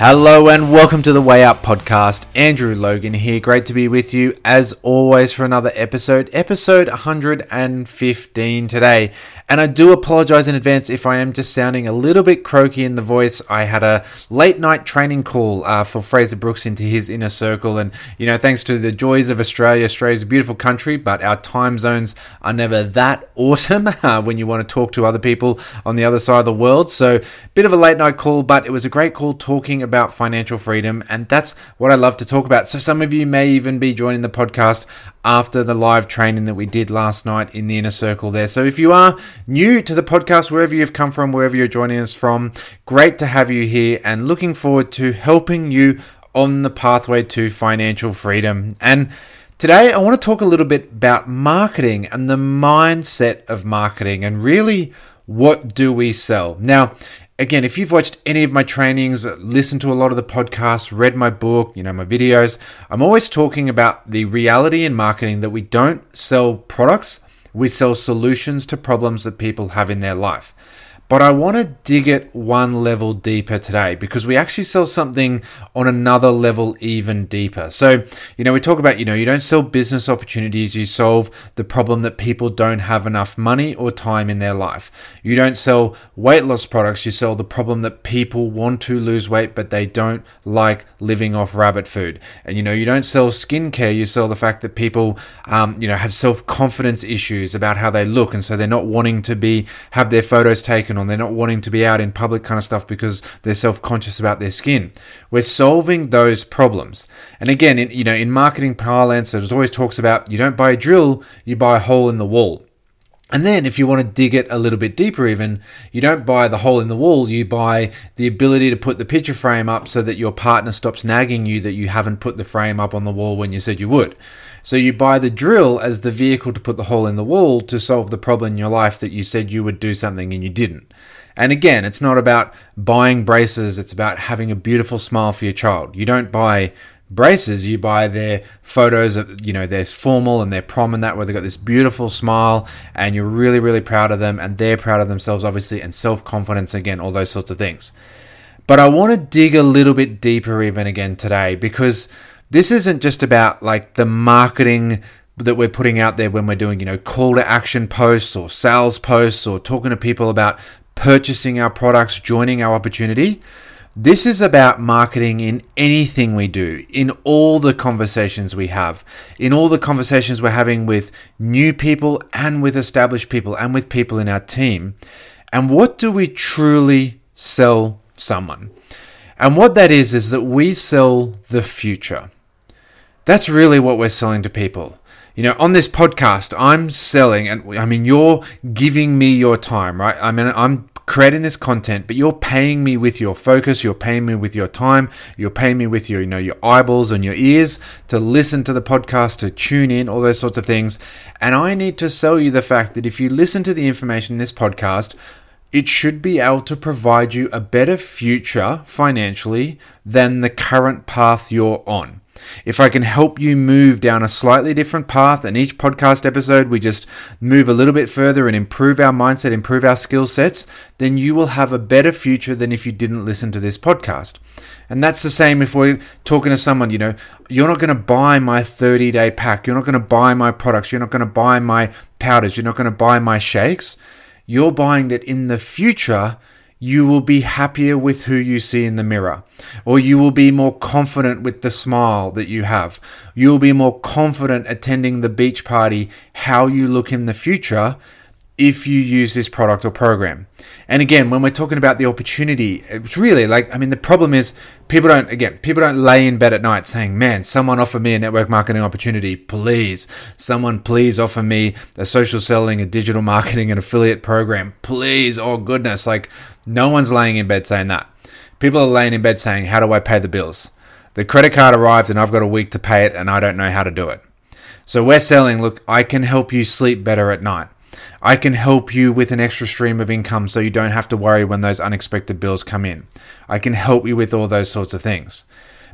Hello and welcome to the Way Out podcast. Andrew Logan here. Great to be with you as always for another episode, episode 115 today. And I do apologize in advance if I am just sounding a little bit croaky in the voice. I had a late night training call uh, for Fraser Brooks into his inner circle. And, you know, thanks to the joys of Australia, Australia's a beautiful country, but our time zones are never that awesome uh, when you want to talk to other people on the other side of the world. So, bit of a late night call, but it was a great call talking about financial freedom. And that's what I love to talk about. So, some of you may even be joining the podcast after the live training that we did last night in the inner circle there. So if you are new to the podcast, wherever you've come from, wherever you're joining us from, great to have you here and looking forward to helping you on the pathway to financial freedom. And Today, I want to talk a little bit about marketing and the mindset of marketing and really what do we sell. Now, again, if you've watched any of my trainings, listened to a lot of the podcasts, read my book, you know, my videos, I'm always talking about the reality in marketing that we don't sell products, we sell solutions to problems that people have in their life. But I want to dig it one level deeper today because we actually sell something on another level even deeper. So, you know, we talk about, you know, you don't sell business opportunities, you solve the problem that people don't have enough money or time in their life. You don't sell weight loss products, you sell the problem that people want to lose weight but they don't like living off rabbit food. And, you know, you don't sell skincare, you sell the fact that people, um, you know, have self confidence issues about how they look and so they're not wanting to be, have their photos taken on. They're not wanting to be out in public kind of stuff because they're self-conscious about their skin. We're solving those problems. And again, in, you know, in marketing parlance, it always talks about you don't buy a drill, you buy a hole in the wall. And then, if you want to dig it a little bit deeper, even, you don't buy the hole in the wall, you buy the ability to put the picture frame up so that your partner stops nagging you that you haven't put the frame up on the wall when you said you would. So you buy the drill as the vehicle to put the hole in the wall to solve the problem in your life that you said you would do something and you didn't. And again, it's not about buying braces, it's about having a beautiful smile for your child. You don't buy braces, you buy their photos of, you know, they're formal and they're prom and that, where they've got this beautiful smile and you're really, really proud of them and they're proud of themselves, obviously, and self confidence, again, all those sorts of things. But I want to dig a little bit deeper even again today because this isn't just about like the marketing that we're putting out there when we're doing, you know, call to action posts or sales posts or talking to people about purchasing our products, joining our opportunity. This is about marketing in anything we do, in all the conversations we have, in all the conversations we're having with new people and with established people and with people in our team. And what do we truly sell someone? And what that is, is that we sell the future. That's really what we're selling to people. You know, on this podcast, I'm selling, and I mean, you're giving me your time, right? I mean, I'm creating this content, but you're paying me with your focus, you're paying me with your time, you're paying me with your, you know, your eyeballs and your ears to listen to the podcast, to tune in, all those sorts of things. And I need to sell you the fact that if you listen to the information in this podcast, it should be able to provide you a better future financially than the current path you're on. If I can help you move down a slightly different path, and each podcast episode we just move a little bit further and improve our mindset, improve our skill sets, then you will have a better future than if you didn't listen to this podcast. And that's the same if we're talking to someone, you know, you're not going to buy my 30 day pack. You're not going to buy my products. You're not going to buy my powders. You're not going to buy my shakes. You're buying that in the future you will be happier with who you see in the mirror, or you will be more confident with the smile that you have. You will be more confident attending the beach party, how you look in the future if you use this product or program. And again, when we're talking about the opportunity, it's really like, I mean, the problem is people don't, again, people don't lay in bed at night saying, man, someone offer me a network marketing opportunity, please. Someone please offer me a social selling, a digital marketing, an affiliate program, please. Oh, goodness. Like, no one's laying in bed saying that. People are laying in bed saying, how do I pay the bills? The credit card arrived and I've got a week to pay it and I don't know how to do it. So we're selling, look, I can help you sleep better at night. I can help you with an extra stream of income so you don't have to worry when those unexpected bills come in. I can help you with all those sorts of things.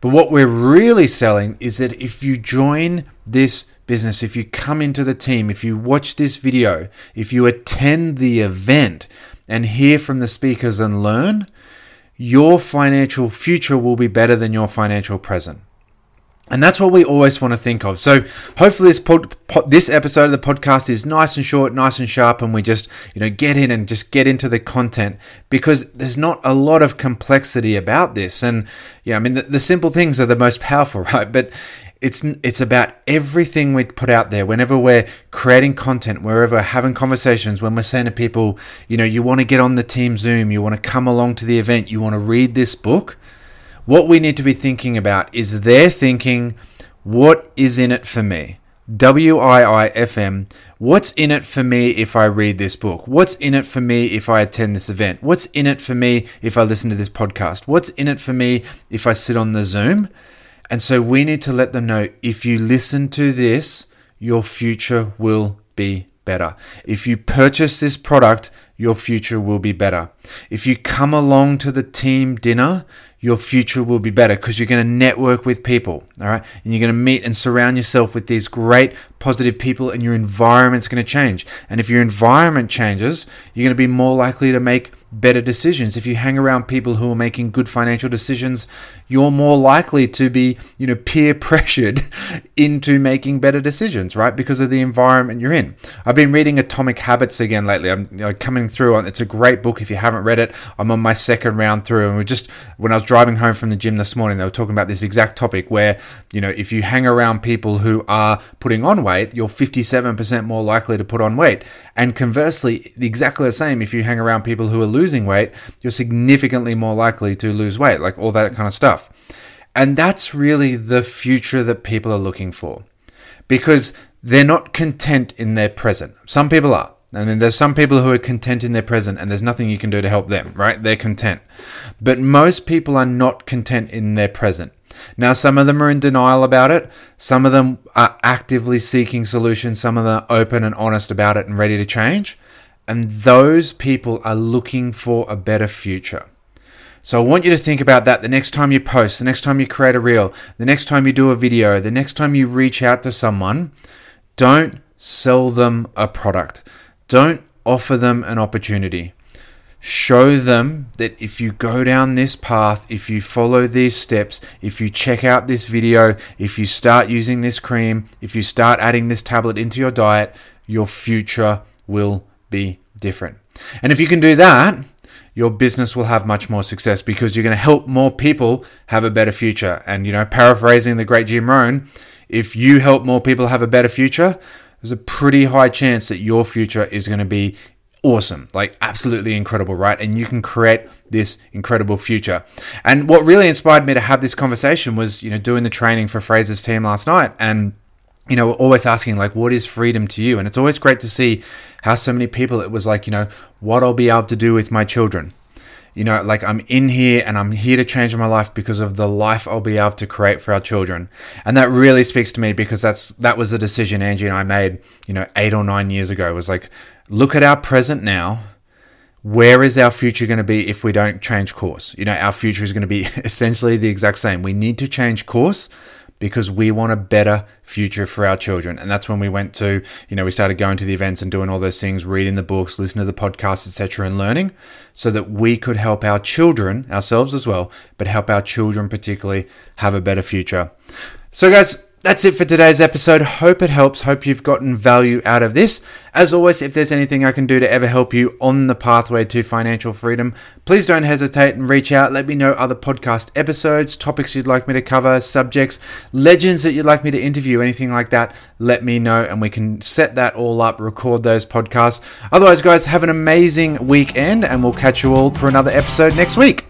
But what we're really selling is that if you join this business, if you come into the team, if you watch this video, if you attend the event and hear from the speakers and learn, your financial future will be better than your financial present. And that's what we always want to think of. So hopefully this pod, pod, this episode of the podcast is nice and short, nice and sharp, and we just you know get in and just get into the content because there's not a lot of complexity about this. And yeah, I mean the, the simple things are the most powerful, right? But it's it's about everything we put out there. Whenever we're creating content, wherever we're having conversations, when we're saying to people, you know, you want to get on the team Zoom, you want to come along to the event, you want to read this book what we need to be thinking about is they're thinking, what is in it for me? W I I F M. What's in it for me if I read this book? What's in it for me if I attend this event? What's in it for me if I listen to this podcast? What's in it for me if I sit on the Zoom? And so we need to let them know if you listen to this, your future will be better. If you purchase this product, your future will be better. If you come along to the team dinner, your future will be better because you're going to network with people, all right? And you're going to meet and surround yourself with these great positive people, and your environment's going to change. And if your environment changes, you're going to be more likely to make better decisions. If you hang around people who are making good financial decisions, you're more likely to be, you know, peer pressured into making better decisions, right? Because of the environment you're in. I've been reading Atomic Habits again lately. I'm you know, coming through on it's a great book if you haven't read it. I'm on my second round through and we just when I was driving home from the gym this morning, they were talking about this exact topic where, you know, if you hang around people who are putting on weight, you're 57% more likely to put on weight. And conversely, exactly the same if you hang around people who are losing weight, you're significantly more likely to lose weight, like all that kind of stuff. And that's really the future that people are looking for because they're not content in their present. Some people are. And then there's some people who are content in their present and there's nothing you can do to help them, right? They're content. But most people are not content in their present. Now, some of them are in denial about it. Some of them are actively seeking solutions. Some of them are open and honest about it and ready to change. And those people are looking for a better future. So I want you to think about that the next time you post, the next time you create a reel, the next time you do a video, the next time you reach out to someone. Don't sell them a product. Don't offer them an opportunity show them that if you go down this path, if you follow these steps, if you check out this video, if you start using this cream, if you start adding this tablet into your diet, your future will be different. And if you can do that, your business will have much more success because you're going to help more people have a better future. And, you know, paraphrasing the great Jim Rohn, if you help more people have a better future, there's a pretty high chance that your future is going to be awesome, like absolutely incredible, right? And you can create this incredible future. And what really inspired me to have this conversation was, you know, doing the training for Fraser's team last night and you know, always asking like what is freedom to you? And it's always great to see how so many people it was like, you know, what I'll be able to do with my children. You know, like I'm in here and I'm here to change my life because of the life I'll be able to create for our children. And that really speaks to me because that's that was the decision Angie and I made, you know, 8 or 9 years ago. It was like look at our present now. Where is our future going to be if we don't change course? You know, our future is going to be essentially the exact same. We need to change course because we want a better future for our children. And that's when we went to, you know, we started going to the events and doing all those things, reading the books, listening to the podcasts, etc., and learning so that we could help our children, ourselves as well, but help our children particularly have a better future. So, guys, that's it for today's episode. Hope it helps. Hope you've gotten value out of this. As always, if there's anything I can do to ever help you on the pathway to financial freedom, please don't hesitate and reach out. Let me know other podcast episodes, topics you'd like me to cover, subjects, legends that you'd like me to interview, anything like that. Let me know and we can set that all up, record those podcasts. Otherwise, guys, have an amazing weekend and we'll catch you all for another episode next week.